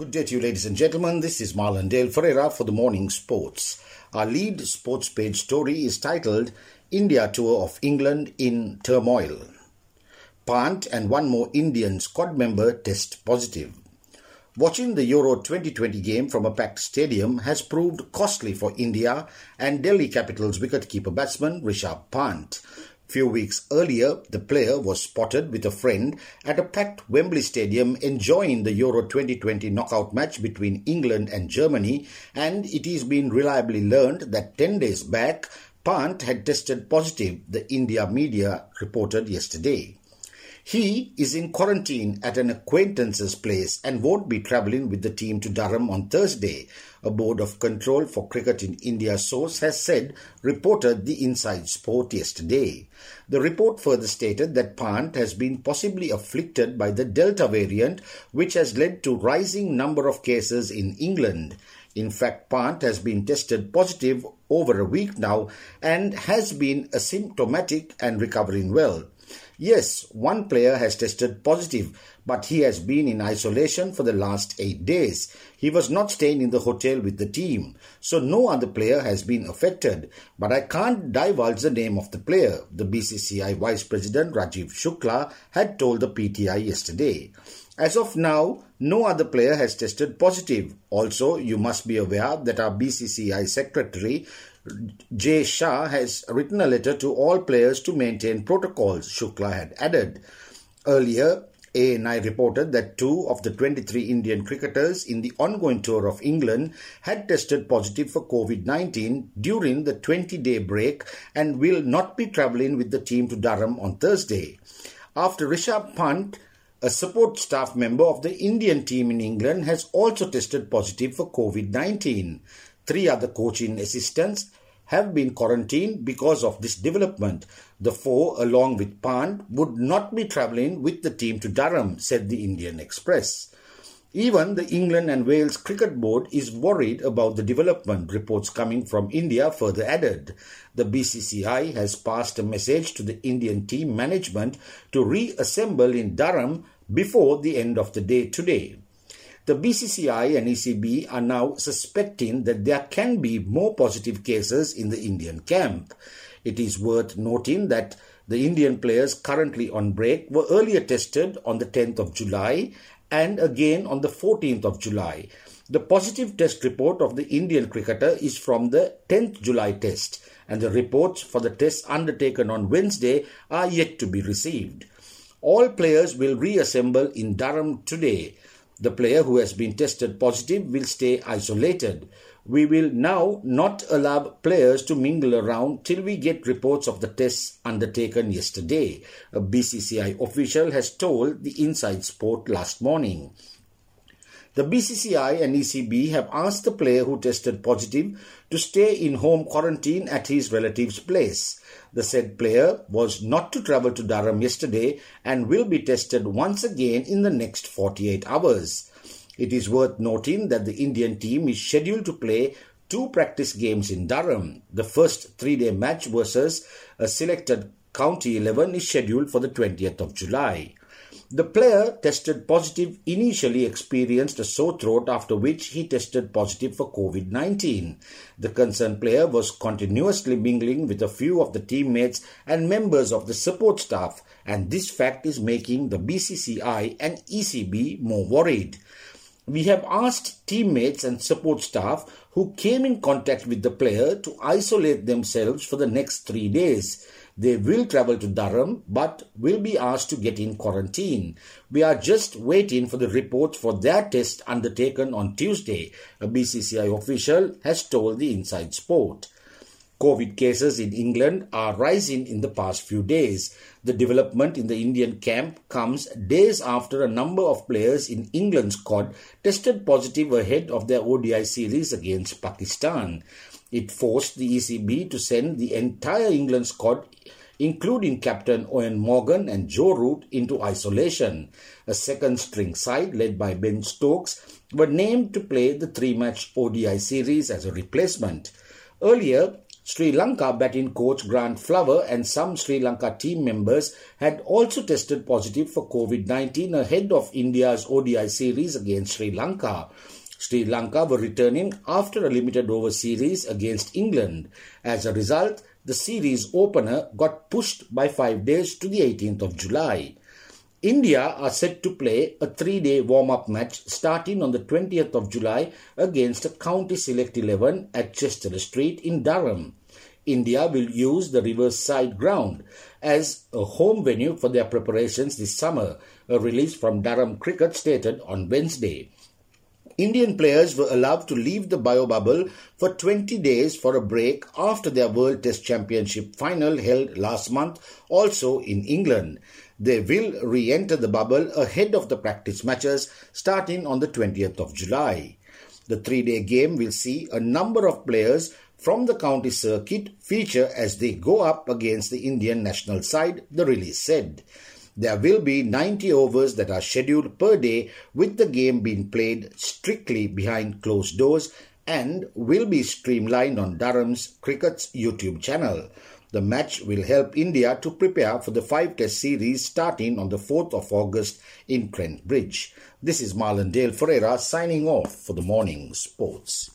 Good day to you, ladies and gentlemen. This is Marlon Dale Ferreira for the Morning Sports. Our lead sports page story is titled India Tour of England in Turmoil. Pant and one more Indian squad member test positive. Watching the Euro 2020 game from a packed stadium has proved costly for India and Delhi Capitals wicketkeeper batsman Rishabh Pant. Few weeks earlier, the player was spotted with a friend at a packed Wembley Stadium enjoying the Euro 2020 knockout match between England and Germany, and it is been reliably learned that 10 days back, Pant had tested positive, the India media reported yesterday. He is in quarantine at an acquaintance's place and won't be travelling with the team to Durham on Thursday, a Board of Control for Cricket in India source has said, reported the Inside Sport yesterday. The report further stated that Pant has been possibly afflicted by the Delta variant, which has led to rising number of cases in England. In fact, Pant has been tested positive over a week now and has been asymptomatic and recovering well. Yes, one player has tested positive, but he has been in isolation for the last eight days. He was not staying in the hotel with the team, so no other player has been affected. But I can't divulge the name of the player, the BCCI Vice President Rajiv Shukla had told the PTI yesterday. As of now, no other player has tested positive. Also, you must be aware that our BCCI Secretary Jay Shah has written a letter to all players to maintain protocols, Shukla had added. Earlier, ANI reported that two of the 23 Indian cricketers in the ongoing tour of England had tested positive for COVID 19 during the 20 day break and will not be travelling with the team to Durham on Thursday. After Rishabh Pant, a support staff member of the Indian team in England, has also tested positive for COVID 19. Three other coaching assistants have been quarantined because of this development. The four, along with Pant, would not be travelling with the team to Durham, said the Indian Express. Even the England and Wales Cricket Board is worried about the development, reports coming from India further added. The BCCI has passed a message to the Indian team management to reassemble in Durham before the end of the day today. The BCCI and ECB are now suspecting that there can be more positive cases in the Indian camp. It is worth noting that the Indian players currently on break were earlier tested on the 10th of July and again on the 14th of July. The positive test report of the Indian cricketer is from the 10th July test, and the reports for the tests undertaken on Wednesday are yet to be received. All players will reassemble in Durham today. The player who has been tested positive will stay isolated. We will now not allow players to mingle around till we get reports of the tests undertaken yesterday, a BCCI official has told the Inside Sport last morning. The BCCI and ECB have asked the player who tested positive to stay in home quarantine at his relative's place. The said player was not to travel to Durham yesterday and will be tested once again in the next 48 hours. It is worth noting that the Indian team is scheduled to play two practice games in Durham. The first three day match versus a selected county 11 is scheduled for the 20th of July. The player tested positive initially experienced a sore throat after which he tested positive for COVID 19. The concerned player was continuously mingling with a few of the teammates and members of the support staff, and this fact is making the BCCI and ECB more worried. We have asked teammates and support staff who came in contact with the player to isolate themselves for the next three days. They will travel to Durham but will be asked to get in quarantine. We are just waiting for the report for their test undertaken on Tuesday, a BCCI official has told the Inside Sport. COVID cases in England are rising in the past few days. The development in the Indian camp comes days after a number of players in England's squad tested positive ahead of their ODI series against Pakistan. It forced the ECB to send the entire England squad, including captain Eoin Morgan and Joe Root, into isolation. A second string side, led by Ben Stokes, were named to play the three match ODI series as a replacement. Earlier, Sri Lanka batting coach Grant Flower and some Sri Lanka team members had also tested positive for COVID 19 ahead of India's ODI series against Sri Lanka. Sri Lanka were returning after a limited over series against England. As a result, the series opener got pushed by five days to the 18th of July. India are set to play a three day warm up match starting on the 20th of July against a county select 11 at Chester Street in Durham. India will use the Riverside ground as a home venue for their preparations this summer, a release from Durham Cricket stated on Wednesday. Indian players were allowed to leave the bio bubble for 20 days for a break after their World Test Championship final held last month, also in England. They will re enter the bubble ahead of the practice matches starting on the 20th of July. The three day game will see a number of players from the county circuit feature as they go up against the Indian national side, the release said. There will be 90 overs that are scheduled per day, with the game being played strictly behind closed doors and will be streamlined on Durham's Cricket's YouTube channel. The match will help India to prepare for the five test series starting on the 4th of August in Trent Bridge. This is Marlon Dale Ferreira signing off for the morning sports.